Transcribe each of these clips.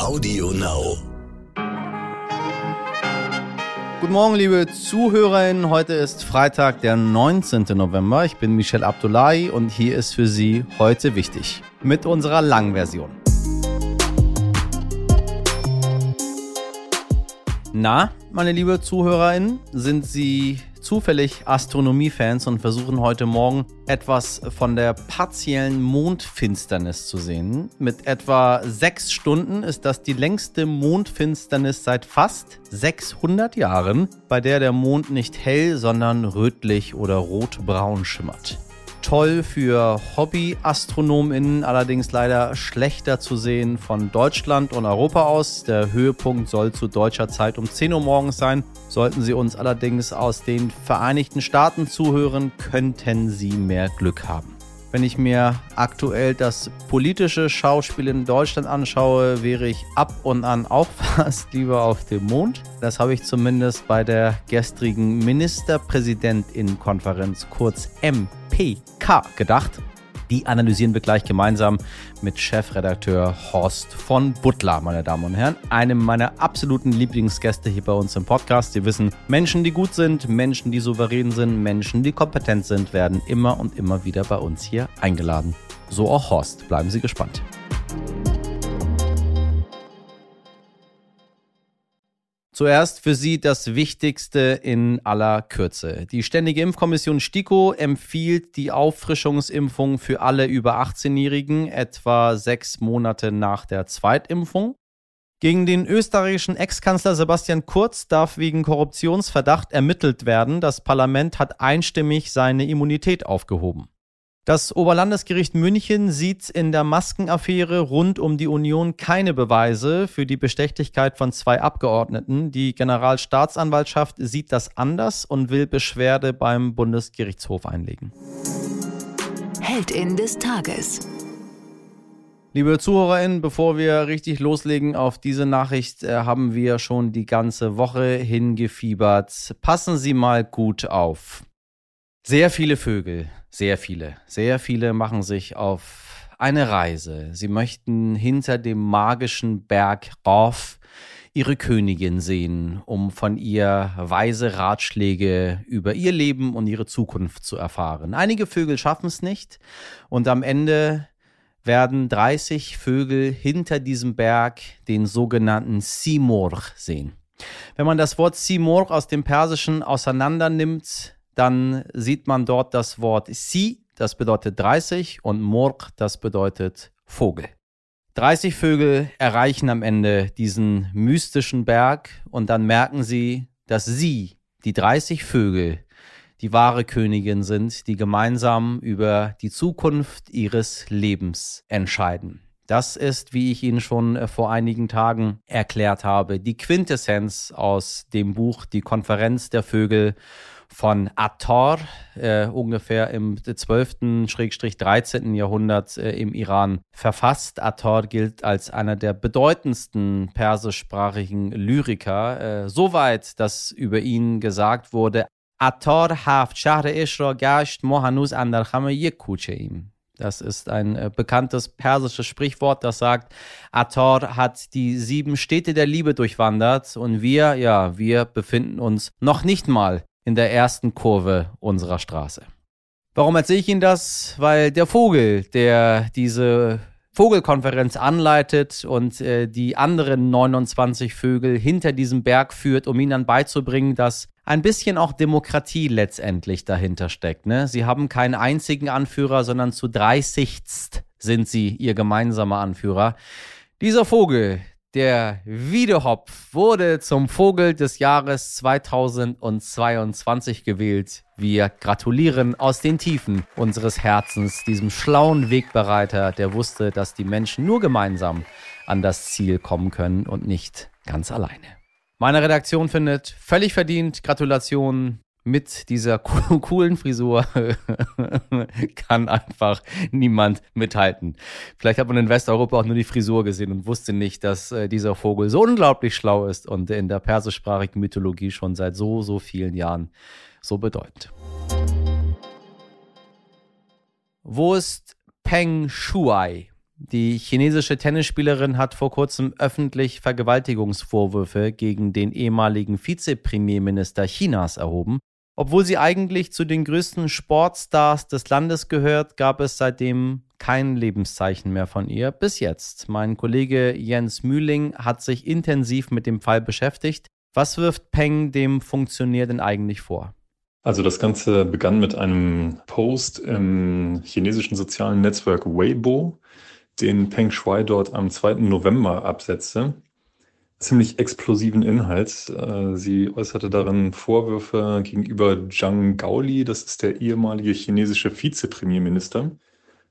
Audio Now. Guten Morgen, liebe Zuhörerinnen. Heute ist Freitag, der 19. November. Ich bin Michel Abdullahi und hier ist für Sie heute wichtig mit unserer langen Version. Na, meine liebe Zuhörerinnen, sind Sie zufällig Astronomiefans und versuchen heute Morgen etwas von der partiellen Mondfinsternis zu sehen. Mit etwa sechs Stunden ist das die längste Mondfinsternis seit fast 600 Jahren, bei der der Mond nicht hell, sondern rötlich oder rotbraun schimmert toll für Hobby-AstronomInnen, allerdings leider schlechter zu sehen von Deutschland und Europa aus. Der Höhepunkt soll zu deutscher Zeit um 10 Uhr morgens sein. Sollten Sie uns allerdings aus den Vereinigten Staaten zuhören, könnten Sie mehr Glück haben. Wenn ich mir aktuell das politische Schauspiel in Deutschland anschaue, wäre ich ab und an auch fast lieber auf dem Mond. Das habe ich zumindest bei der gestrigen Ministerpräsidentinnenkonferenz kurz MPK gedacht. Die analysieren wir gleich gemeinsam mit Chefredakteur Horst von Butler, meine Damen und Herren. Einem meiner absoluten Lieblingsgäste hier bei uns im Podcast. Sie wissen, Menschen, die gut sind, Menschen, die souverän sind, Menschen, die kompetent sind, werden immer und immer wieder bei uns hier eingeladen. So auch Horst. Bleiben Sie gespannt. Zuerst für Sie das Wichtigste in aller Kürze. Die Ständige Impfkommission STIKO empfiehlt die Auffrischungsimpfung für alle über 18-Jährigen etwa sechs Monate nach der Zweitimpfung. Gegen den österreichischen Ex-Kanzler Sebastian Kurz darf wegen Korruptionsverdacht ermittelt werden. Das Parlament hat einstimmig seine Immunität aufgehoben. Das Oberlandesgericht München sieht in der Maskenaffäre rund um die Union keine Beweise für die Bestechlichkeit von zwei Abgeordneten. Die Generalstaatsanwaltschaft sieht das anders und will Beschwerde beim Bundesgerichtshof einlegen. Heldin des Tages. Liebe ZuhörerInnen, bevor wir richtig loslegen auf diese Nachricht, äh, haben wir schon die ganze Woche hingefiebert. Passen Sie mal gut auf. Sehr viele Vögel, sehr viele, sehr viele machen sich auf eine Reise. Sie möchten hinter dem magischen Berg Rauf ihre Königin sehen, um von ihr weise Ratschläge über ihr Leben und ihre Zukunft zu erfahren. Einige Vögel schaffen es nicht und am Ende werden 30 Vögel hinter diesem Berg den sogenannten Simurg sehen. Wenn man das Wort Simurg aus dem Persischen auseinandernimmt, dann sieht man dort das Wort Si, das bedeutet 30, und Murk, das bedeutet Vogel. 30 Vögel erreichen am Ende diesen mystischen Berg und dann merken sie, dass sie, die 30 Vögel, die wahre Königin sind, die gemeinsam über die Zukunft ihres Lebens entscheiden. Das ist, wie ich Ihnen schon äh, vor einigen Tagen erklärt habe, die Quintessenz aus dem Buch Die Konferenz der Vögel von Attar, äh, ungefähr im 12.-13. Jahrhundert äh, im Iran verfasst. Attar gilt als einer der bedeutendsten persischsprachigen Lyriker, äh, soweit, dass über ihn gesagt wurde, Attar haft shahr ish ra gasht mo hanuz andar khame yek kuche das ist ein äh, bekanntes persisches Sprichwort, das sagt, Ator hat die sieben Städte der Liebe durchwandert und wir, ja, wir befinden uns noch nicht mal in der ersten Kurve unserer Straße. Warum erzähle ich Ihnen das? Weil der Vogel, der diese Vogelkonferenz anleitet und äh, die anderen 29 Vögel hinter diesem Berg führt, um ihnen dann beizubringen, dass ein bisschen auch Demokratie letztendlich dahinter steckt. Ne? Sie haben keinen einzigen Anführer, sondern zu 30 sind sie ihr gemeinsamer Anführer. Dieser Vogel, der Wiedehopf wurde zum Vogel des Jahres 2022 gewählt. Wir gratulieren aus den Tiefen unseres Herzens diesem schlauen Wegbereiter, der wusste, dass die Menschen nur gemeinsam an das Ziel kommen können und nicht ganz alleine. Meine Redaktion findet völlig verdient Gratulationen mit dieser coolen Frisur kann einfach niemand mithalten. Vielleicht hat man in Westeuropa auch nur die Frisur gesehen und wusste nicht, dass äh, dieser Vogel so unglaublich schlau ist und in der persischsprachigen Mythologie schon seit so, so vielen Jahren so bedeutend. Wo ist Peng Shuai? Die chinesische Tennisspielerin hat vor kurzem öffentlich Vergewaltigungsvorwürfe gegen den ehemaligen Vizepremierminister Chinas erhoben. Obwohl sie eigentlich zu den größten Sportstars des Landes gehört, gab es seitdem kein Lebenszeichen mehr von ihr bis jetzt. Mein Kollege Jens Mühling hat sich intensiv mit dem Fall beschäftigt. Was wirft Peng dem Funktionär denn eigentlich vor? Also das Ganze begann mit einem Post im chinesischen sozialen Netzwerk Weibo, den Peng Shui dort am 2. November absetzte. Ziemlich explosiven Inhalt. Äh, sie äußerte darin Vorwürfe gegenüber Zhang Gaoli, das ist der ehemalige chinesische Vizepremierminister.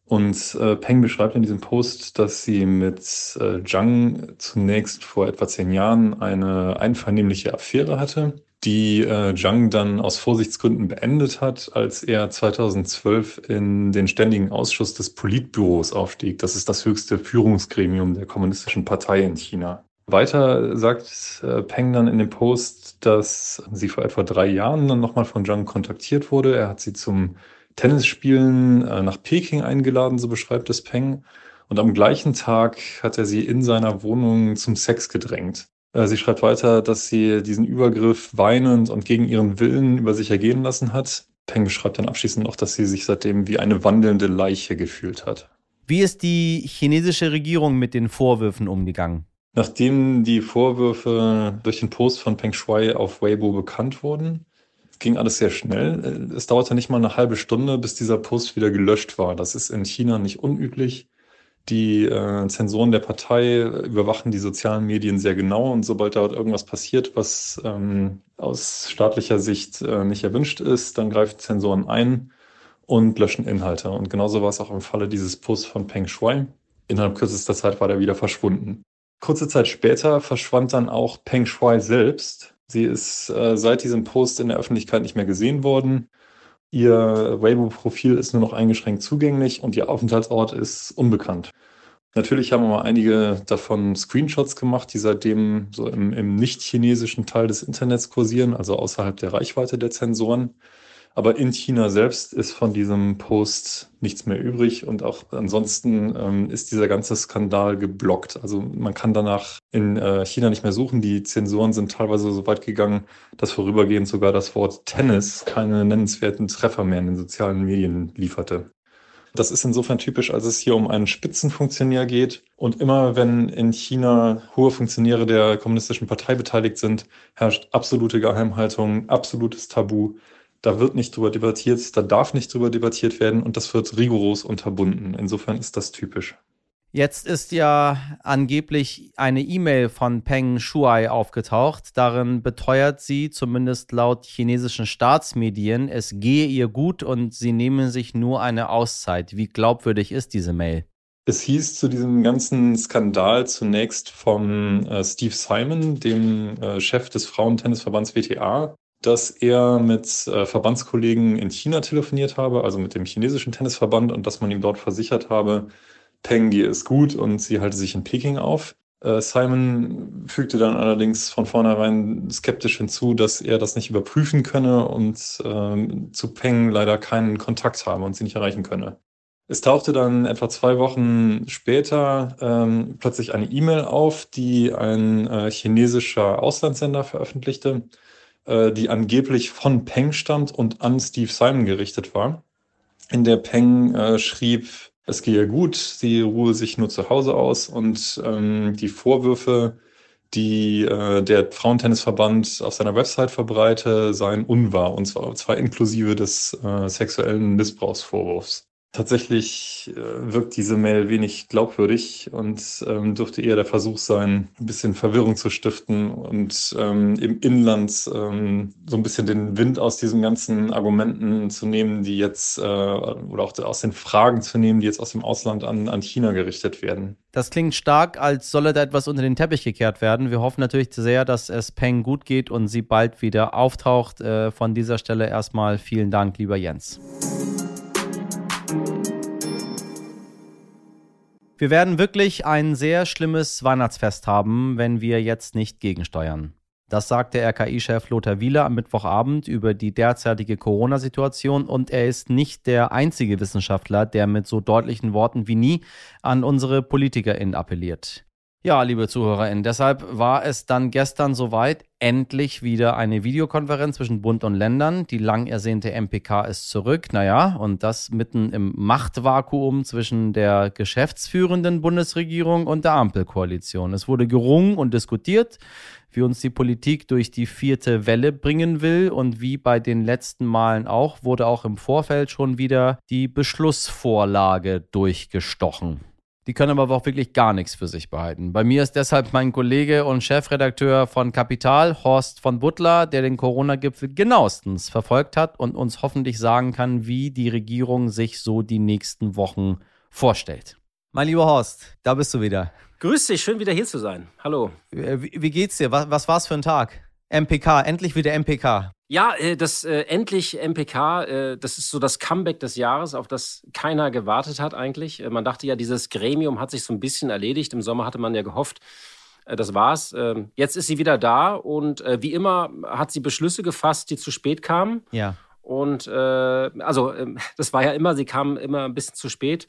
Und äh, Peng beschreibt in diesem Post, dass sie mit äh, Zhang zunächst vor etwa zehn Jahren eine einvernehmliche Affäre hatte die Zhang dann aus Vorsichtsgründen beendet hat, als er 2012 in den Ständigen Ausschuss des Politbüros aufstieg. Das ist das höchste Führungsgremium der Kommunistischen Partei in China. Weiter sagt äh, Peng dann in dem Post, dass sie vor etwa drei Jahren dann nochmal von Zhang kontaktiert wurde. Er hat sie zum Tennisspielen äh, nach Peking eingeladen, so beschreibt es Peng. Und am gleichen Tag hat er sie in seiner Wohnung zum Sex gedrängt. Äh, sie schreibt weiter, dass sie diesen Übergriff weinend und gegen ihren Willen über sich ergehen lassen hat. Peng beschreibt dann abschließend noch, dass sie sich seitdem wie eine wandelnde Leiche gefühlt hat. Wie ist die chinesische Regierung mit den Vorwürfen umgegangen? Nachdem die Vorwürfe durch den Post von Peng Shui auf Weibo bekannt wurden, ging alles sehr schnell. Es dauerte nicht mal eine halbe Stunde, bis dieser Post wieder gelöscht war. Das ist in China nicht unüblich. Die äh, Zensoren der Partei überwachen die sozialen Medien sehr genau und sobald dort irgendwas passiert, was ähm, aus staatlicher Sicht äh, nicht erwünscht ist, dann greifen Zensoren ein und löschen Inhalte. Und genauso war es auch im Falle dieses Posts von Peng Shui. Innerhalb kürzester Zeit war der wieder verschwunden. Kurze Zeit später verschwand dann auch Peng Shui selbst. Sie ist äh, seit diesem Post in der Öffentlichkeit nicht mehr gesehen worden. Ihr Weibo-Profil ist nur noch eingeschränkt zugänglich und ihr Aufenthaltsort ist unbekannt. Natürlich haben wir einige davon Screenshots gemacht, die seitdem so im, im nicht-chinesischen Teil des Internets kursieren, also außerhalb der Reichweite der Zensoren. Aber in China selbst ist von diesem Post nichts mehr übrig und auch ansonsten ähm, ist dieser ganze Skandal geblockt. Also man kann danach in äh, China nicht mehr suchen. Die Zensoren sind teilweise so weit gegangen, dass vorübergehend sogar das Wort Tennis keine nennenswerten Treffer mehr in den sozialen Medien lieferte. Das ist insofern typisch, als es hier um einen Spitzenfunktionär geht. Und immer wenn in China hohe Funktionäre der kommunistischen Partei beteiligt sind, herrscht absolute Geheimhaltung, absolutes Tabu. Da wird nicht drüber debattiert, da darf nicht drüber debattiert werden und das wird rigoros unterbunden. Insofern ist das typisch. Jetzt ist ja angeblich eine E-Mail von Peng Shuai aufgetaucht. Darin beteuert sie, zumindest laut chinesischen Staatsmedien, es gehe ihr gut und sie nehmen sich nur eine Auszeit. Wie glaubwürdig ist diese Mail? Es hieß zu diesem ganzen Skandal zunächst von äh, Steve Simon, dem äh, Chef des Frauentennisverbands WTA, dass er mit äh, Verbandskollegen in China telefoniert habe, also mit dem chinesischen Tennisverband, und dass man ihm dort versichert habe, Peng geht es gut und sie halte sich in Peking auf. Äh, Simon fügte dann allerdings von vornherein skeptisch hinzu, dass er das nicht überprüfen könne und ähm, zu Peng leider keinen Kontakt habe und sie nicht erreichen könne. Es tauchte dann etwa zwei Wochen später ähm, plötzlich eine E-Mail auf, die ein äh, chinesischer Auslandssender veröffentlichte äh, die angeblich von Peng stammt und an Steve Simon gerichtet war. In der Peng äh, schrieb, es gehe gut, sie ruhe sich nur zu Hause aus und ähm, die Vorwürfe, die äh, der Frauentennisverband auf seiner Website verbreite, seien unwahr und zwar, zwar inklusive des äh, sexuellen Missbrauchsvorwurfs. Tatsächlich äh, wirkt diese Mail wenig glaubwürdig und ähm, dürfte eher der Versuch sein, ein bisschen Verwirrung zu stiften und ähm, im Inland ähm, so ein bisschen den Wind aus diesen ganzen Argumenten zu nehmen, die jetzt äh, oder auch aus den Fragen zu nehmen, die jetzt aus dem Ausland an, an China gerichtet werden. Das klingt stark, als solle da etwas unter den Teppich gekehrt werden. Wir hoffen natürlich sehr, dass es Peng gut geht und sie bald wieder auftaucht. Äh, von dieser Stelle erstmal vielen Dank, lieber Jens. Wir werden wirklich ein sehr schlimmes Weihnachtsfest haben, wenn wir jetzt nicht gegensteuern. Das sagte RKI-Chef Lothar Wieler am Mittwochabend über die derzeitige Corona-Situation und er ist nicht der einzige Wissenschaftler, der mit so deutlichen Worten wie nie an unsere PolitikerInnen appelliert. Ja, liebe ZuhörerInnen, deshalb war es dann gestern soweit endlich wieder eine Videokonferenz zwischen Bund und Ländern. Die lang ersehnte MPK ist zurück. Naja, und das mitten im Machtvakuum zwischen der geschäftsführenden Bundesregierung und der Ampelkoalition. Es wurde gerungen und diskutiert, wie uns die Politik durch die vierte Welle bringen will. Und wie bei den letzten Malen auch, wurde auch im Vorfeld schon wieder die Beschlussvorlage durchgestochen. Die können aber auch wirklich gar nichts für sich behalten. Bei mir ist deshalb mein Kollege und Chefredakteur von Kapital, Horst von Butler, der den Corona-Gipfel genauestens verfolgt hat und uns hoffentlich sagen kann, wie die Regierung sich so die nächsten Wochen vorstellt. Mein lieber Horst, da bist du wieder. Grüß dich, schön wieder hier zu sein. Hallo. Wie, wie geht's dir? Was, was war's für ein Tag? MPK, endlich wieder MPK. Ja, äh, das äh, endlich MPK, äh, das ist so das Comeback des Jahres, auf das keiner gewartet hat eigentlich. Äh, man dachte ja, dieses Gremium hat sich so ein bisschen erledigt. Im Sommer hatte man ja gehofft, äh, das war's. Ähm, jetzt ist sie wieder da und äh, wie immer hat sie Beschlüsse gefasst, die zu spät kamen. Ja. Und also ähm, das war ja immer, sie kam immer ein bisschen zu spät.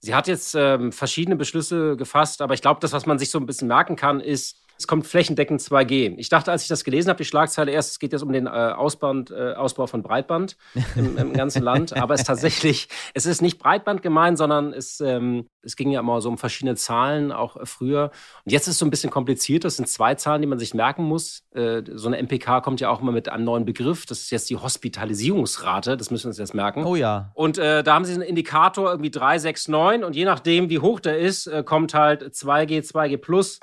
Sie hat jetzt ähm, verschiedene Beschlüsse gefasst, aber ich glaube, das, was man sich so ein bisschen merken kann, ist, es kommt flächendeckend 2G. Ich dachte, als ich das gelesen habe, die Schlagzeile erst, es geht jetzt um den äh, Ausband, äh, Ausbau von Breitband im, im, ganzen Land. Aber es ist tatsächlich, es ist nicht Breitband gemeint, sondern es, ähm, es ging ja immer so um verschiedene Zahlen, auch früher. Und jetzt ist es so ein bisschen kompliziert. Das sind zwei Zahlen, die man sich merken muss. Äh, so eine MPK kommt ja auch immer mit einem neuen Begriff. Das ist jetzt die Hospitalisierungsrate. Das müssen wir uns jetzt merken. Oh ja. Und äh, da haben sie einen Indikator irgendwie 369 und je nachdem, wie hoch der ist, äh, kommt halt 2G, 2G plus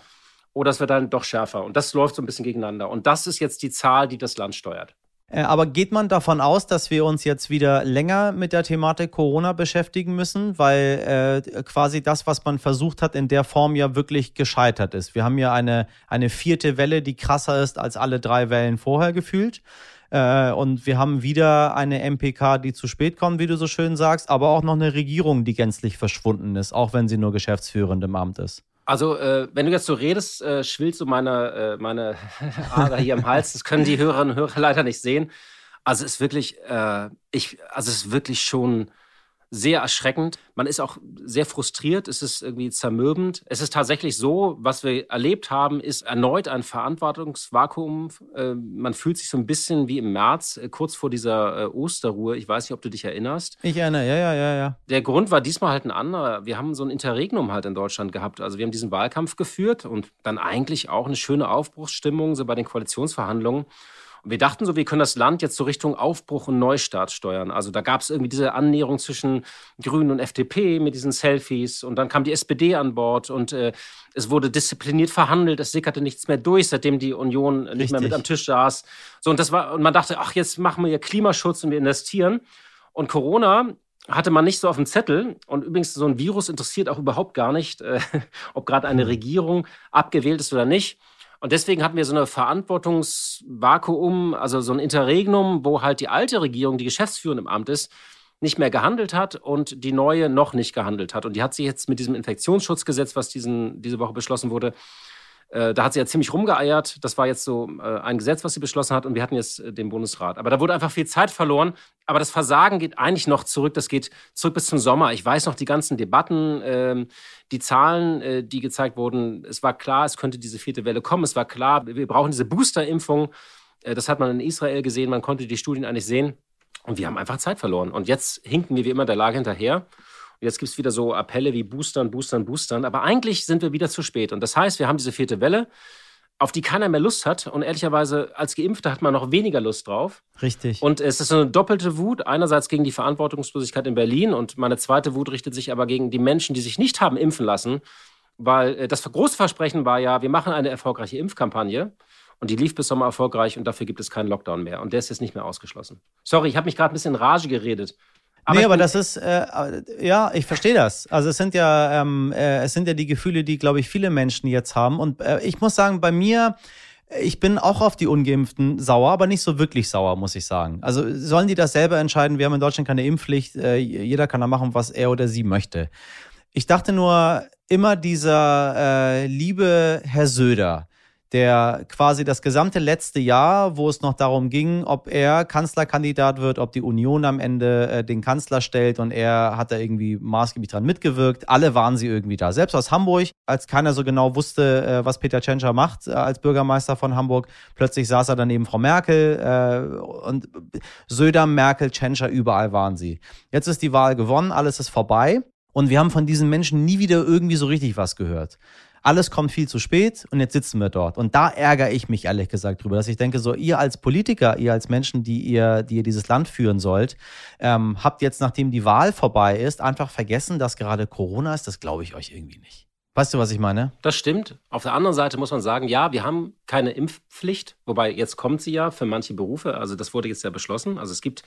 oder es wird dann doch schärfer. Und das läuft so ein bisschen gegeneinander. Und das ist jetzt die Zahl, die das Land steuert. Äh, aber geht man davon aus, dass wir uns jetzt wieder länger mit der Thematik Corona beschäftigen müssen, weil äh, quasi das, was man versucht hat, in der Form ja wirklich gescheitert ist? Wir haben ja eine, eine vierte Welle, die krasser ist als alle drei Wellen vorher gefühlt. Äh, und wir haben wieder eine MPK, die zu spät kommt, wie du so schön sagst, aber auch noch eine Regierung, die gänzlich verschwunden ist, auch wenn sie nur geschäftsführend im Amt ist. Also, äh, wenn du jetzt so redest, äh, schwillt so meine, äh, meine Ader hier im Hals. Das können die Hörerinnen und Hörer leider nicht sehen. Also, ist wirklich, äh, ich, also, ist wirklich schon sehr erschreckend. Man ist auch sehr frustriert, es ist irgendwie zermürbend. Es ist tatsächlich so, was wir erlebt haben, ist erneut ein Verantwortungsvakuum. Äh, man fühlt sich so ein bisschen wie im März, äh, kurz vor dieser äh, Osterruhe. Ich weiß nicht, ob du dich erinnerst. Ich erinnere, ja, ja, ja, ja. Der Grund war diesmal halt ein anderer. Wir haben so ein Interregnum halt in Deutschland gehabt. Also wir haben diesen Wahlkampf geführt und dann eigentlich auch eine schöne Aufbruchsstimmung so bei den Koalitionsverhandlungen. Und wir dachten so, wir können das Land jetzt so Richtung Aufbruch und Neustart steuern. Also da gab es irgendwie diese Annäherung zwischen Grünen und FDP mit diesen Selfies und dann kam die SPD an Bord und äh, es wurde diszipliniert verhandelt, es sickerte nichts mehr durch, seitdem die Union Richtig. nicht mehr mit am Tisch saß. So und das war und man dachte, ach jetzt machen wir ja Klimaschutz und wir investieren. Und Corona hatte man nicht so auf dem Zettel. Und übrigens, so ein Virus interessiert auch überhaupt gar nicht, äh, ob gerade eine hm. Regierung abgewählt ist oder nicht. Und deswegen hatten wir so eine Verantwortungsvakuum, also so ein Interregnum, wo halt die alte Regierung, die geschäftsführend im Amt ist, nicht mehr gehandelt hat und die neue noch nicht gehandelt hat. Und die hat sich jetzt mit diesem Infektionsschutzgesetz, was diesen, diese Woche beschlossen wurde, äh, da hat sie ja ziemlich rumgeeiert. Das war jetzt so äh, ein Gesetz, was sie beschlossen hat und wir hatten jetzt äh, den Bundesrat. Aber da wurde einfach viel Zeit verloren. Aber das Versagen geht eigentlich noch zurück. Das geht zurück bis zum Sommer. Ich weiß noch die ganzen Debatten, ähm, die Zahlen, äh, die gezeigt wurden. Es war klar, es könnte diese vierte Welle kommen. Es war klar, wir brauchen diese Boosterimpfung. Äh, das hat man in Israel gesehen. Man konnte die Studien eigentlich sehen. Und wir haben einfach Zeit verloren. Und jetzt hinken wir wie immer der Lage hinterher. Jetzt gibt es wieder so Appelle wie Boostern, Boostern, Boostern. Aber eigentlich sind wir wieder zu spät. Und das heißt, wir haben diese vierte Welle, auf die keiner mehr Lust hat. Und ehrlicherweise, als Geimpfter hat man noch weniger Lust drauf. Richtig. Und es ist so eine doppelte Wut. Einerseits gegen die Verantwortungslosigkeit in Berlin. Und meine zweite Wut richtet sich aber gegen die Menschen, die sich nicht haben impfen lassen. Weil äh, das große Versprechen war ja, wir machen eine erfolgreiche Impfkampagne. Und die lief bis Sommer erfolgreich und dafür gibt es keinen Lockdown mehr. Und der ist jetzt nicht mehr ausgeschlossen. Sorry, ich habe mich gerade ein bisschen in Rage geredet. Aber nee, aber das ist, äh, ja, ich verstehe das. Also es sind ja, ähm, äh, es sind ja die Gefühle, die, glaube ich, viele Menschen jetzt haben. Und äh, ich muss sagen, bei mir, ich bin auch auf die Ungeimpften sauer, aber nicht so wirklich sauer, muss ich sagen. Also sollen die das selber entscheiden? Wir haben in Deutschland keine Impfpflicht. Äh, jeder kann da machen, was er oder sie möchte. Ich dachte nur, immer dieser äh, liebe Herr Söder, der quasi das gesamte letzte Jahr, wo es noch darum ging, ob er Kanzlerkandidat wird, ob die Union am Ende äh, den Kanzler stellt und er hat da irgendwie maßgeblich dran mitgewirkt. Alle waren sie irgendwie da. Selbst aus Hamburg, als keiner so genau wusste, äh, was Peter Tschentscher macht äh, als Bürgermeister von Hamburg, plötzlich saß er daneben Frau Merkel äh, und Söder, Merkel, Tschentscher, überall waren sie. Jetzt ist die Wahl gewonnen, alles ist vorbei. Und wir haben von diesen Menschen nie wieder irgendwie so richtig was gehört alles kommt viel zu spät und jetzt sitzen wir dort. Und da ärgere ich mich ehrlich gesagt drüber, dass ich denke, so ihr als Politiker, ihr als Menschen, die ihr, die ihr dieses Land führen sollt, ähm, habt jetzt, nachdem die Wahl vorbei ist, einfach vergessen, dass gerade Corona ist. Das glaube ich euch irgendwie nicht. Weißt du, was ich meine? Das stimmt. Auf der anderen Seite muss man sagen, ja, wir haben keine Impfpflicht, wobei jetzt kommt sie ja für manche Berufe. Also das wurde jetzt ja beschlossen. Also es gibt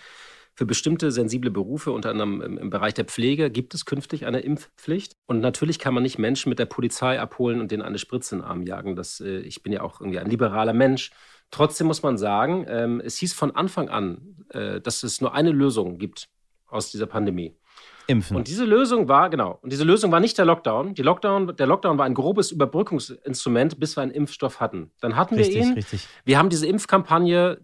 für bestimmte sensible Berufe, unter anderem im, Bereich der Pflege, gibt es künftig eine Impfpflicht. Und natürlich kann man nicht Menschen mit der Polizei abholen und denen eine Spritze in den Arm jagen. Das, äh, ich bin ja auch irgendwie ein liberaler Mensch. Trotzdem muss man sagen, ähm, es hieß von Anfang an, äh, dass es nur eine Lösung gibt aus dieser Pandemie. Impfen. Und diese Lösung war, genau, und diese Lösung war nicht der Lockdown. Die Lockdown. Der Lockdown war ein grobes Überbrückungsinstrument, bis wir einen Impfstoff hatten. Dann hatten richtig, wir ihn. Richtig. Wir haben diese Impfkampagne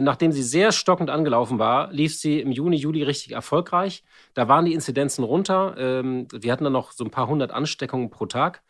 nachdem sie sehr stockend angelaufen war, lief sie im Juni, Juli richtig erfolgreich. Da waren die Inzidenzen runter. Ähm, wir hatten dann noch so ein paar hundert Ansteckungen pro Tag.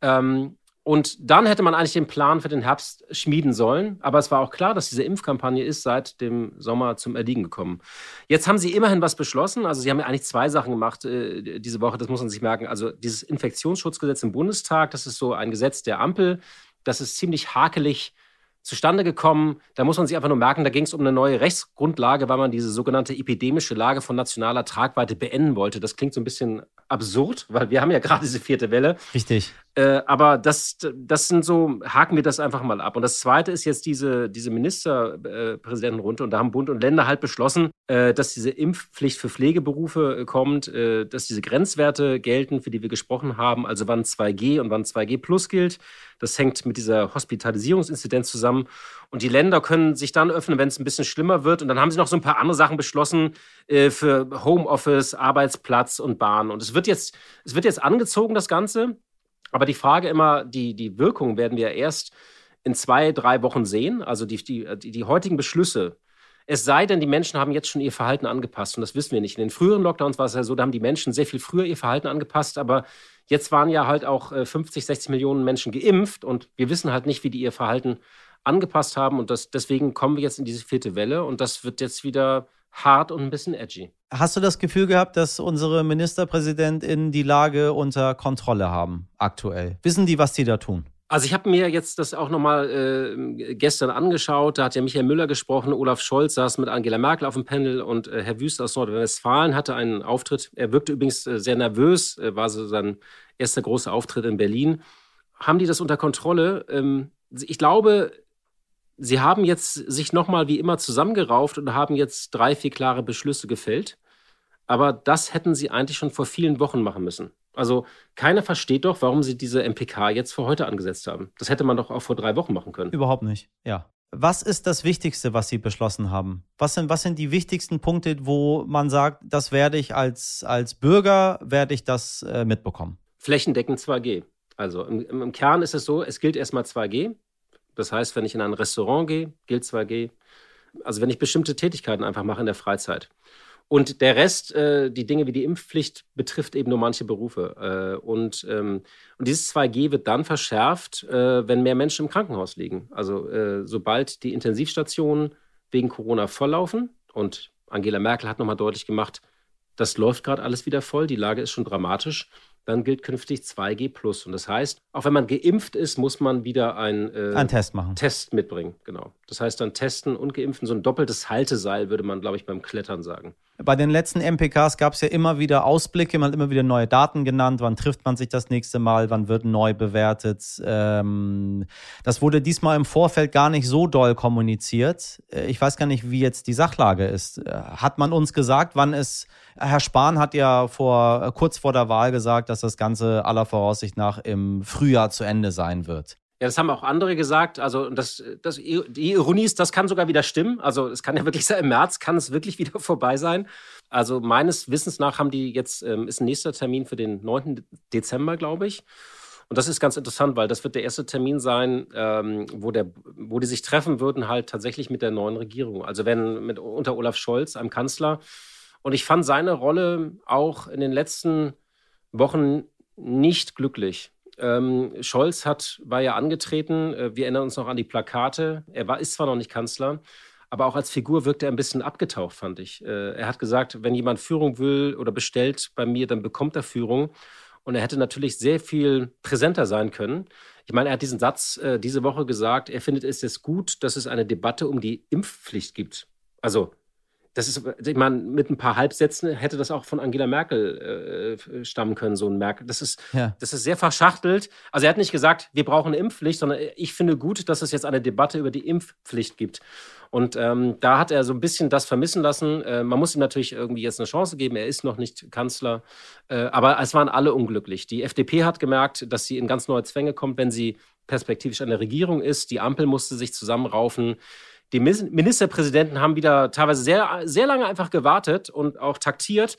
Ähm, und dann hätte man eigentlich den Plan für den Herbst schmieden sollen. Aber es war auch klar, dass diese Impfkampagne ist seit dem Sommer zum Erliegen gekommen. Jetzt haben sie immerhin was beschlossen. Also sie haben ja eigentlich zwei Sachen gemacht äh, diese Woche, das muss man sich merken. Also dieses Infektionsschutzgesetz im Bundestag, das ist so ein Gesetz der Ampel. Das ist ziemlich hakelig zustande gekommen. Da muss man sich einfach nur merken, da ging es um eine neue Rechtsgrundlage, weil man diese sogenannte epidemische Lage von nationaler Tragweite beenden wollte. Das klingt so ein bisschen absurd, weil wir haben ja gerade diese vierte Welle. Richtig. Äh, aber das, das sind so, haken wir das einfach mal ab. Und das zweite ist jetzt diese, diese Ministerpräsidentenrunde. Und da haben Bund und Länder halt beschlossen, äh, dass diese Impfpflicht für Pflegeberufe äh, kommt, äh, dass diese Grenzwerte gelten, für die wir gesprochen haben, also wann 2G und wann 2G plus gilt. Das hängt mit dieser Hospitalisierungsinzidenz zusammen. Und die Länder können sich dann öffnen, wenn es ein bisschen schlimmer wird. Und dann haben sie noch so ein paar andere Sachen beschlossen äh, für Homeoffice, Arbeitsplatz und Bahn. Und es wird jetzt, es wird jetzt angezogen, das Ganze. Aber die Frage immer, die, die Wirkung werden wir erst in zwei, drei Wochen sehen. Also die, die, die, heutigen Beschlüsse, es sei denn, die Menschen haben jetzt schon ihr Verhalten angepasst. Und das wissen wir nicht. In den früheren Lockdowns war es ja so, da haben die Menschen sehr viel früher ihr Verhalten angepasst. Aber jetzt waren ja halt auch 50, äh, 60 Millionen Menschen geimpft. Und wir wissen halt nicht, wie die ihr Verhalten angepasst haben. Und das, deswegen kommen wir jetzt in diese vierte Welle. Und das wird jetzt wieder hart und ein bisschen edgy. Hast du das Gefühl gehabt, dass unsere MinisterpräsidentInnen die Lage unter Kontrolle haben aktuell? Wissen die, was sie da tun? Also ich habe mir jetzt das auch nochmal äh, gestern angeschaut. Da hat ja Michael Müller gesprochen, Olaf Scholz saß mit Angela Merkel auf dem Panel und äh, Herr Wüst aus Nordrhein-Westfalen hatte einen Auftritt. Er wirkte übrigens äh, sehr nervös, äh, war so sein erster großer Auftritt in Berlin. Haben die das unter Kontrolle? Ähm, ich glaube, Sie haben jetzt sich nochmal wie immer zusammengerauft und haben jetzt drei, vier klare Beschlüsse gefällt. Aber das hätten Sie eigentlich schon vor vielen Wochen machen müssen. Also keiner versteht doch, warum Sie diese MPK jetzt für heute angesetzt haben. Das hätte man doch auch vor drei Wochen machen können. Überhaupt nicht, ja. Was ist das Wichtigste, was Sie beschlossen haben? Was sind, was sind die wichtigsten Punkte, wo man sagt, das werde ich als, als Bürger, werde ich das äh, mitbekommen? Flächendeckend 2G. Also im, im Kern ist es so, es gilt erstmal 2G. Das heißt, wenn ich in ein Restaurant gehe, gilt 2G. Also wenn ich bestimmte Tätigkeiten einfach mache in der Freizeit. Und der Rest, äh, die Dinge wie die Impfpflicht, betrifft eben nur manche Berufe. Äh, und, ähm, und dieses 2G wird dann verschärft, äh, wenn mehr Menschen im Krankenhaus liegen. Also äh, sobald die Intensivstationen wegen Corona volllaufen und Angela Merkel hat nochmal deutlich gemacht, das läuft gerade alles wieder voll, die Lage ist schon dramatisch dann gilt künftig 2G plus. Und das heißt, auch wenn man geimpft ist, muss man wieder ein, äh, einen Test machen. Test mitbringen. Genau. Das heißt dann testen und geimpften, so ein doppeltes Halteseil, würde man, glaube ich, beim Klettern sagen. Bei den letzten MPKs gab es ja immer wieder Ausblicke, man hat immer wieder neue Daten genannt, wann trifft man sich das nächste Mal, wann wird neu bewertet. Ähm, das wurde diesmal im Vorfeld gar nicht so doll kommuniziert. Äh, ich weiß gar nicht, wie jetzt die Sachlage ist. Äh, hat man uns gesagt, wann es, Herr Spahn hat ja vor, äh, kurz vor der Wahl gesagt, dass das Ganze aller Voraussicht nach im Frühjahr zu Ende sein wird. Ja, das haben auch andere gesagt. Also das, das, die Ironie ist, das kann sogar wieder stimmen. Also es kann ja wirklich sein, im März kann es wirklich wieder vorbei sein. Also meines Wissens nach haben die jetzt, ähm, ist ein nächster Termin für den 9. Dezember, glaube ich. Und das ist ganz interessant, weil das wird der erste Termin sein, ähm, wo, der, wo die sich treffen würden, halt tatsächlich mit der neuen Regierung. Also wenn mit unter Olaf Scholz, einem Kanzler. Und ich fand seine Rolle auch in den letzten Wochen nicht glücklich. Ähm, Scholz hat, war ja angetreten, äh, wir erinnern uns noch an die Plakate. Er war, ist zwar noch nicht Kanzler, aber auch als Figur wirkt er ein bisschen abgetaucht, fand ich. Äh, er hat gesagt, wenn jemand Führung will oder bestellt bei mir, dann bekommt er Führung. Und er hätte natürlich sehr viel präsenter sein können. Ich meine, er hat diesen Satz äh, diese Woche gesagt, er findet es jetzt gut, dass es eine Debatte um die Impfpflicht gibt. Also das ist, ich meine, mit ein paar Halbsätzen hätte das auch von Angela Merkel äh, stammen können, so ein Merkel. Das ist, ja. das ist sehr verschachtelt. Also er hat nicht gesagt, wir brauchen eine Impfpflicht, sondern ich finde gut, dass es jetzt eine Debatte über die Impfpflicht gibt. Und ähm, da hat er so ein bisschen das vermissen lassen. Äh, man muss ihm natürlich irgendwie jetzt eine Chance geben. Er ist noch nicht Kanzler. Äh, aber es waren alle unglücklich. Die FDP hat gemerkt, dass sie in ganz neue Zwänge kommt, wenn sie perspektivisch an der Regierung ist. Die Ampel musste sich zusammenraufen. Die Ministerpräsidenten haben wieder teilweise sehr, sehr lange einfach gewartet und auch taktiert.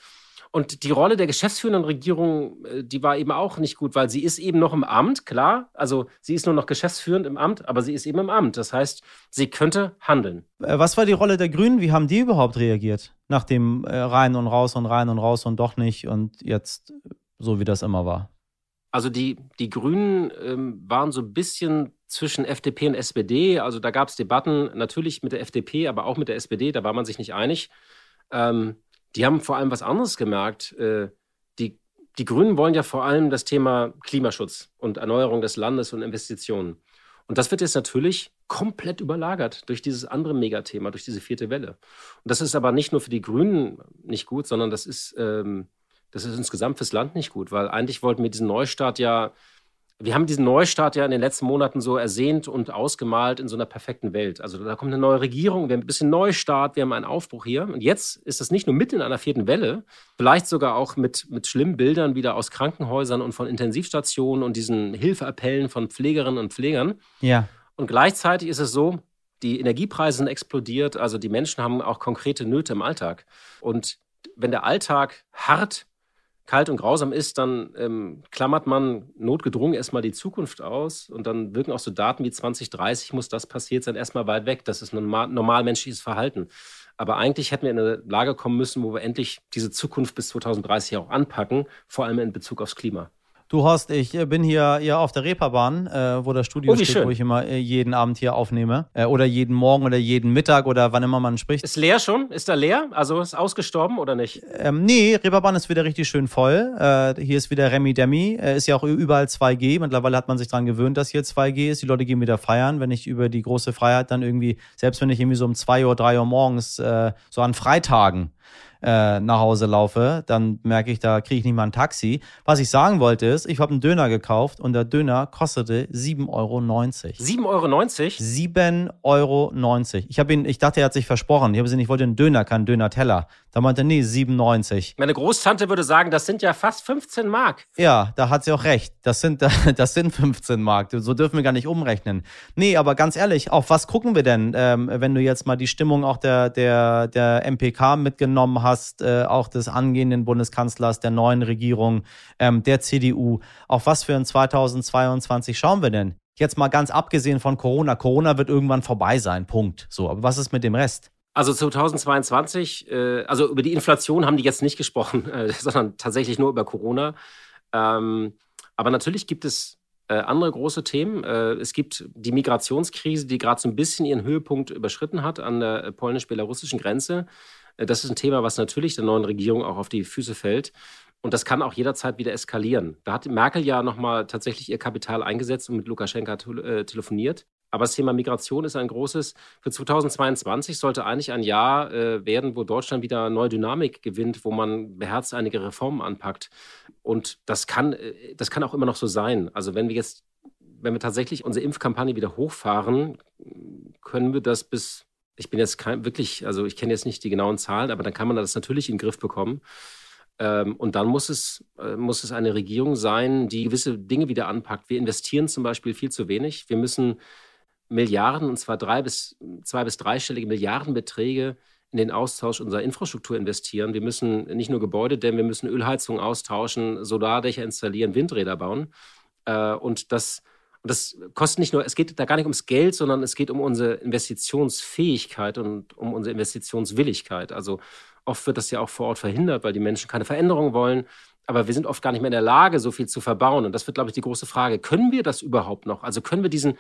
Und die Rolle der geschäftsführenden Regierung, äh, die war eben auch nicht gut, weil sie ist eben noch im Amt, klar. Also sie ist nur noch geschäftsführend im Amt, aber sie ist eben im Amt. Das heißt, sie könnte handeln. Äh, was war die Rolle der Grünen? Wie haben die überhaupt reagiert? Nach dem äh, rein und raus und rein und raus und doch nicht und jetzt so, wie das immer war? Also die, die Grünen ähm, waren so ein bisschen zwischen FDP und SPD. Also da gab es Debatten natürlich mit der FDP, aber auch mit der SPD. Da war man sich nicht einig. Ähm, die haben vor allem was anderes gemerkt. Äh, die, die Grünen wollen ja vor allem das Thema Klimaschutz und Erneuerung des Landes und Investitionen. Und das wird jetzt natürlich komplett überlagert durch dieses andere Megathema, durch diese vierte Welle. Und das ist aber nicht nur für die Grünen nicht gut, sondern das ist, ähm, das ist insgesamt fürs Land nicht gut, weil eigentlich wollten wir diesen Neustart ja wir haben diesen Neustart ja in den letzten Monaten so ersehnt und ausgemalt in so einer perfekten Welt. Also da kommt eine neue Regierung, wir haben ein bisschen Neustart, wir haben einen Aufbruch hier. Und jetzt ist das nicht nur mitten in einer vierten Welle, vielleicht sogar auch mit, mit schlimmen Bildern wieder aus Krankenhäusern und von Intensivstationen und diesen Hilfeappellen von Pflegerinnen und Pflegern. Ja. Und gleichzeitig ist es so, die Energiepreise sind explodiert, also die Menschen haben auch konkrete Nöte im Alltag. Und wenn der Alltag hart kalt und grausam ist, dann ähm, klammert man notgedrungen erstmal die Zukunft aus und dann wirken auch so Daten wie 2030 muss das passiert sein, erstmal weit weg. Das ist normal, normal menschliches Verhalten. Aber eigentlich hätten wir in eine Lage kommen müssen, wo wir endlich diese Zukunft bis 2030 auch anpacken, vor allem in Bezug aufs Klima. Du Horst, ich äh, bin hier, hier auf der Reeperbahn, äh, wo das Studio oh, steht, schön. wo ich immer äh, jeden Abend hier aufnehme. Äh, oder jeden Morgen oder jeden Mittag oder wann immer man spricht. Ist leer schon? Ist da leer? Also ist ausgestorben oder nicht? Ähm, nee, Reeperbahn ist wieder richtig schön voll. Äh, hier ist wieder Remi Demi. Äh, ist ja auch überall 2G. Mittlerweile hat man sich daran gewöhnt, dass hier 2G ist. Die Leute gehen wieder feiern. Wenn ich über die große Freiheit dann irgendwie, selbst wenn ich irgendwie so um 2 Uhr, 3 Uhr morgens, so an Freitagen, äh, nach Hause laufe, dann merke ich, da kriege ich nicht mal ein Taxi. Was ich sagen wollte ist, ich habe einen Döner gekauft und der Döner kostete 7,90 Euro. 7,90 Euro? 7,90 Euro. Ich, ihn, ich dachte, er hat sich versprochen. Ich habe gesagt, ich wollte einen Döner, keinen Döner-Teller. Da meinte er, nee, 97. Meine Großtante würde sagen, das sind ja fast 15 Mark. Ja, da hat sie auch recht. Das sind, das sind 15 Mark. So dürfen wir gar nicht umrechnen. Nee, aber ganz ehrlich, auf was gucken wir denn, ähm, wenn du jetzt mal die Stimmung auch der, der, der MPK mitgenommen hast, äh, auch des angehenden Bundeskanzlers, der neuen Regierung, ähm, der CDU. Auf was für ein 2022 schauen wir denn? Jetzt mal ganz abgesehen von Corona. Corona wird irgendwann vorbei sein. Punkt. So, aber was ist mit dem Rest? Also 2022, äh, also über die Inflation haben die jetzt nicht gesprochen, äh, sondern tatsächlich nur über Corona. Ähm, aber natürlich gibt es äh, andere große Themen. Äh, es gibt die Migrationskrise, die gerade so ein bisschen ihren Höhepunkt überschritten hat an der polnisch-belarussischen Grenze. Äh, das ist ein Thema, was natürlich der neuen Regierung auch auf die Füße fällt. Und das kann auch jederzeit wieder eskalieren. Da hat Merkel ja nochmal tatsächlich ihr Kapital eingesetzt und mit Lukaschenka äh, telefoniert. Aber das Thema Migration ist ein großes. Für 2022 sollte eigentlich ein Jahr äh, werden, wo Deutschland wieder neue Dynamik gewinnt, wo man beherzt einige Reformen anpackt. Und das kann, äh, das kann auch immer noch so sein. Also wenn wir jetzt, wenn wir tatsächlich unsere Impfkampagne wieder hochfahren, können wir das bis, ich bin jetzt kein, wirklich, also ich kenne jetzt nicht die genauen Zahlen, aber dann kann man das natürlich in den Griff bekommen. Ähm, und dann muss es, äh, muss es eine Regierung sein, die gewisse Dinge wieder anpackt. Wir investieren zum Beispiel viel zu wenig. Wir müssen Milliarden, und zwar drei bis, zwei bis dreistellige Milliardenbeträge in den Austausch unserer Infrastruktur investieren. Wir müssen nicht nur Gebäude dämmen, wir müssen Ölheizungen austauschen, Solardächer installieren, Windräder bauen. Äh, und das, das kostet nicht nur, es geht da gar nicht ums Geld, sondern es geht um unsere Investitionsfähigkeit und um unsere Investitionswilligkeit. Also oft wird das ja auch vor Ort verhindert, weil die Menschen keine Veränderung wollen. Aber wir sind oft gar nicht mehr in der Lage, so viel zu verbauen. Und das wird, glaube ich, die große Frage. Können wir das überhaupt noch? Also können wir diesen,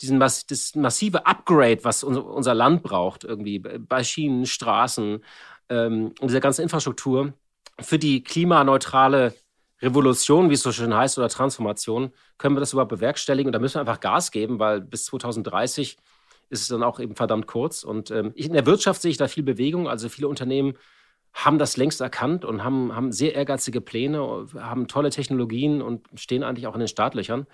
diesen mass das massive Upgrade, was unser, unser Land braucht, irgendwie bei Schienen, Straßen ähm, und dieser ganzen Infrastruktur, für die klimaneutrale Revolution, wie es so schön heißt, oder Transformation, können wir das überhaupt bewerkstelligen? Und da müssen wir einfach Gas geben, weil bis 2030 ist es dann auch eben verdammt kurz. Und ähm, in der Wirtschaft sehe ich da viel Bewegung. Also viele Unternehmen haben das längst erkannt und haben, haben sehr ehrgeizige Pläne, haben tolle Technologien und stehen eigentlich auch in den Startlöchern.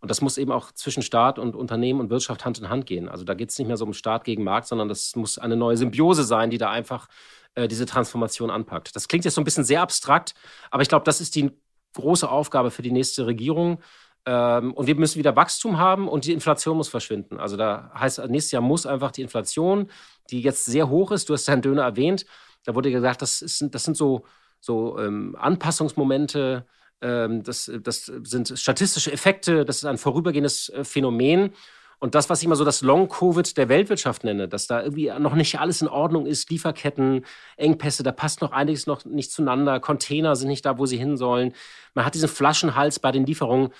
Und das muss eben auch zwischen Staat und Unternehmen und Wirtschaft Hand in Hand gehen. Also da geht es nicht mehr so um Staat gegen Markt, sondern das muss eine neue Symbiose sein, die da einfach äh, diese Transformation anpackt. Das klingt jetzt so ein bisschen sehr abstrakt, aber ich glaube, das ist die große Aufgabe für die nächste Regierung. Ähm, und wir müssen wieder Wachstum haben und die Inflation muss verschwinden. Also da heißt, nächstes Jahr muss einfach die Inflation, die jetzt sehr hoch ist, du hast deinen Döner erwähnt, da wurde gesagt, das, ist, das sind so, so ähm, Anpassungsmomente, das, das sind statistische Effekte, das ist ein vorübergehendes äh, Phänomen. Und das, was ich immer so das Long-Covid der Weltwirtschaft nenne, dass da irgendwie noch nicht alles in Ordnung ist, Lieferketten, Engpässe, da passt noch einiges noch nicht zueinander, Container sind nicht da, wo sie hin sollen. Man hat diesen Flaschenhals bei den Lieferungen.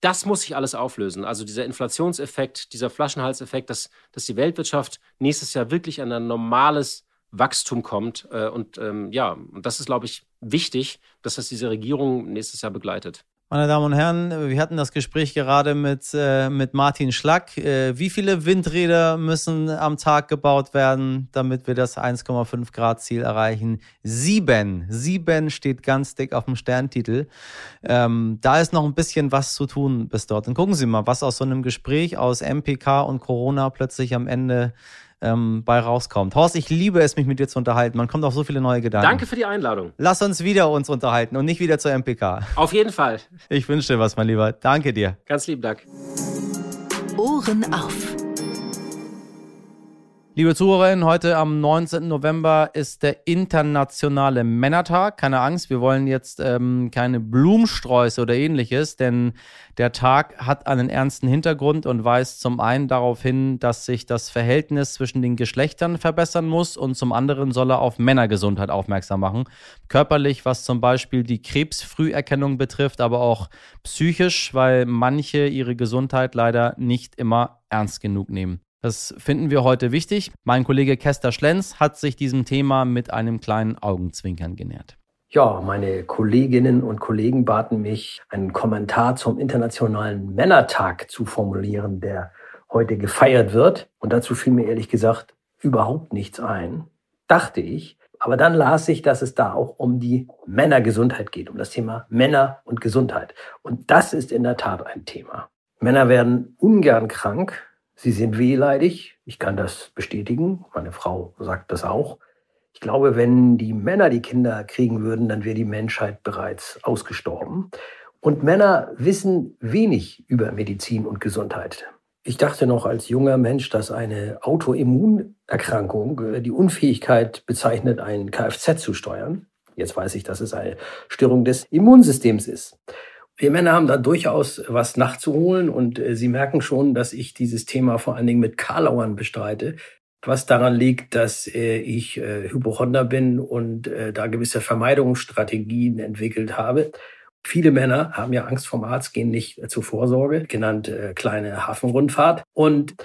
Das muss sich alles auflösen. Also dieser Inflationseffekt, dieser Flaschenhalseffekt, dass, dass die Weltwirtschaft nächstes Jahr wirklich an ein normales Wachstum kommt. Äh, und ähm, ja, und das ist, glaube ich, wichtig, dass das diese Regierung nächstes Jahr begleitet. Meine Damen und Herren, wir hatten das Gespräch gerade mit, äh, mit Martin Schlack. Äh, wie viele Windräder müssen am Tag gebaut werden, damit wir das 1,5 Grad Ziel erreichen? Sieben. Sieben steht ganz dick auf dem Sterntitel. Ähm, da ist noch ein bisschen was zu tun bis dort. Und gucken Sie mal, was aus so einem Gespräch aus MPK und Corona plötzlich am Ende ähm, bei rauskommt. Horst, ich liebe es, mich mit dir zu unterhalten. Man kommt auf so viele neue Gedanken. Danke für die Einladung. Lass uns wieder uns unterhalten und nicht wieder zur MPK. Auf jeden Fall. Ich wünsche dir was, mein Lieber. Danke dir. Ganz lieben Dank. Ohren auf. Liebe Zuhörerinnen, heute am 19. November ist der internationale Männertag. Keine Angst, wir wollen jetzt ähm, keine Blumensträuße oder ähnliches, denn der Tag hat einen ernsten Hintergrund und weist zum einen darauf hin, dass sich das Verhältnis zwischen den Geschlechtern verbessern muss und zum anderen soll er auf Männergesundheit aufmerksam machen. Körperlich, was zum Beispiel die Krebsfrüherkennung betrifft, aber auch psychisch, weil manche ihre Gesundheit leider nicht immer ernst genug nehmen. Das finden wir heute wichtig. Mein Kollege Kester Schlenz hat sich diesem Thema mit einem kleinen Augenzwinkern genähert. Ja, meine Kolleginnen und Kollegen baten mich, einen Kommentar zum Internationalen Männertag zu formulieren, der heute gefeiert wird. Und dazu fiel mir ehrlich gesagt überhaupt nichts ein, dachte ich. Aber dann las ich, dass es da auch um die Männergesundheit geht, um das Thema Männer und Gesundheit. Und das ist in der Tat ein Thema. Männer werden ungern krank, Sie sind wehleidig. Ich kann das bestätigen. Meine Frau sagt das auch. Ich glaube, wenn die Männer die Kinder kriegen würden, dann wäre die Menschheit bereits ausgestorben. Und Männer wissen wenig über Medizin und Gesundheit. Ich dachte noch als junger Mensch, dass eine Autoimmunerkrankung äh, die Unfähigkeit bezeichnet, ein Kfz zu steuern. Jetzt weiß ich, dass es eine Störung des Immunsystems ist. Wir Männer haben da durchaus was nachzuholen und äh, Sie merken schon, dass ich dieses Thema vor allen Dingen mit Karlauern bestreite, was daran liegt, dass äh, ich äh, Hypochonder bin und äh, da gewisse Vermeidungsstrategien entwickelt habe. Viele Männer haben ja Angst vom Arzt, gehen nicht zur Vorsorge, genannt kleine Hafenrundfahrt. Und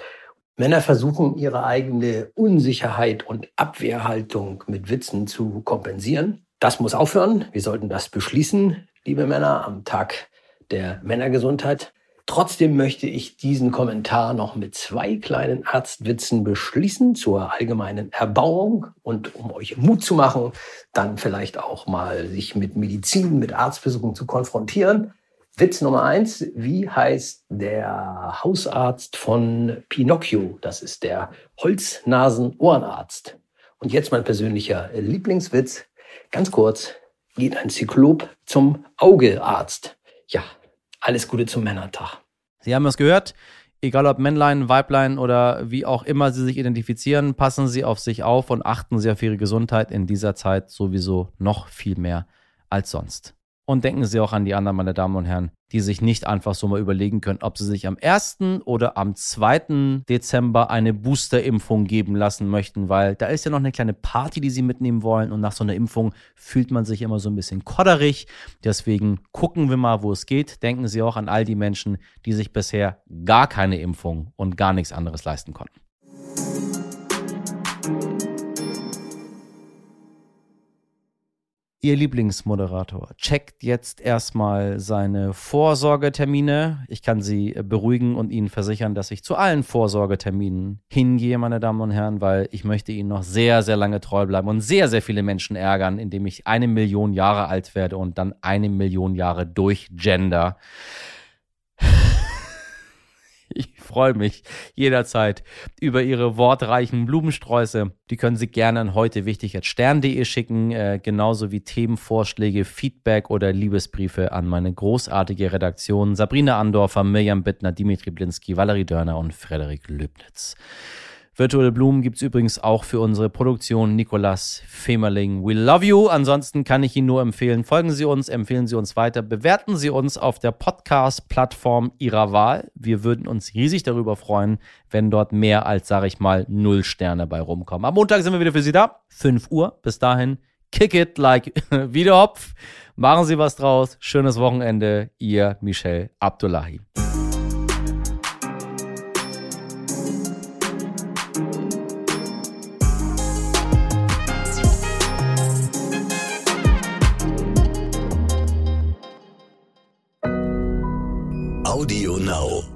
Männer versuchen ihre eigene Unsicherheit und Abwehrhaltung mit Witzen zu kompensieren. Das muss aufhören. Wir sollten das beschließen liebe Männer, am Tag der Männergesundheit. Trotzdem möchte ich diesen Kommentar noch mit zwei kleinen Arztwitzen beschließen zur allgemeinen Erbauung und um euch Mut zu machen, dann vielleicht auch mal sich mit Medizin, mit Arztbesuchen zu konfrontieren. Witz Nummer eins. Wie heißt der Hausarzt von Pinocchio? Das ist der Holznasen-Ohrenarzt. Und jetzt mein persönlicher Lieblingswitz. Ganz kurz geht ein Zyklop zum Augearzt. Ja, alles Gute zum Männertag. Sie haben es gehört. Egal ob Männlein, Weiblein oder wie auch immer Sie sich identifizieren, passen Sie auf sich auf und achten Sie auf Ihre Gesundheit in dieser Zeit sowieso noch viel mehr als sonst. Und denken Sie auch an die anderen, meine Damen und Herren, die sich nicht einfach so mal überlegen können, ob sie sich am 1. oder am 2. Dezember eine Boosterimpfung geben lassen möchten, weil da ist ja noch eine kleine Party, die sie mitnehmen wollen. Und nach so einer Impfung fühlt man sich immer so ein bisschen kodderig. Deswegen gucken wir mal, wo es geht. Denken Sie auch an all die Menschen, die sich bisher gar keine Impfung und gar nichts anderes leisten konnten. Ihr Lieblingsmoderator checkt jetzt erstmal seine Vorsorgetermine. Ich kann Sie beruhigen und Ihnen versichern, dass ich zu allen Vorsorgeterminen hingehe, meine Damen und Herren, weil ich möchte Ihnen noch sehr, sehr lange treu bleiben und sehr, sehr viele Menschen ärgern, indem ich eine Million Jahre alt werde und dann eine Million Jahre durch Gender. Ich freue mich jederzeit über Ihre wortreichen Blumensträuße. Die können Sie gerne an heute wichtig at stern.de schicken, äh, genauso wie Themenvorschläge, Feedback oder Liebesbriefe an meine großartige Redaktion Sabrina Andorfer, Mirjam Bittner, Dimitri Blinski, Valerie Dörner und Frederik Löbnitz. Virtuelle Blumen gibt es übrigens auch für unsere Produktion Nikolas Femerling. We love you. Ansonsten kann ich Ihnen nur empfehlen, folgen Sie uns, empfehlen Sie uns weiter, bewerten Sie uns auf der Podcast-Plattform Ihrer Wahl. Wir würden uns riesig darüber freuen, wenn dort mehr als, sage ich mal, null Sterne bei rumkommen. Am Montag sind wir wieder für Sie da. 5 Uhr. Bis dahin, kick it like Wiederhopf. Machen Sie was draus. Schönes Wochenende. Ihr Michel Abdullahi. Audio Now.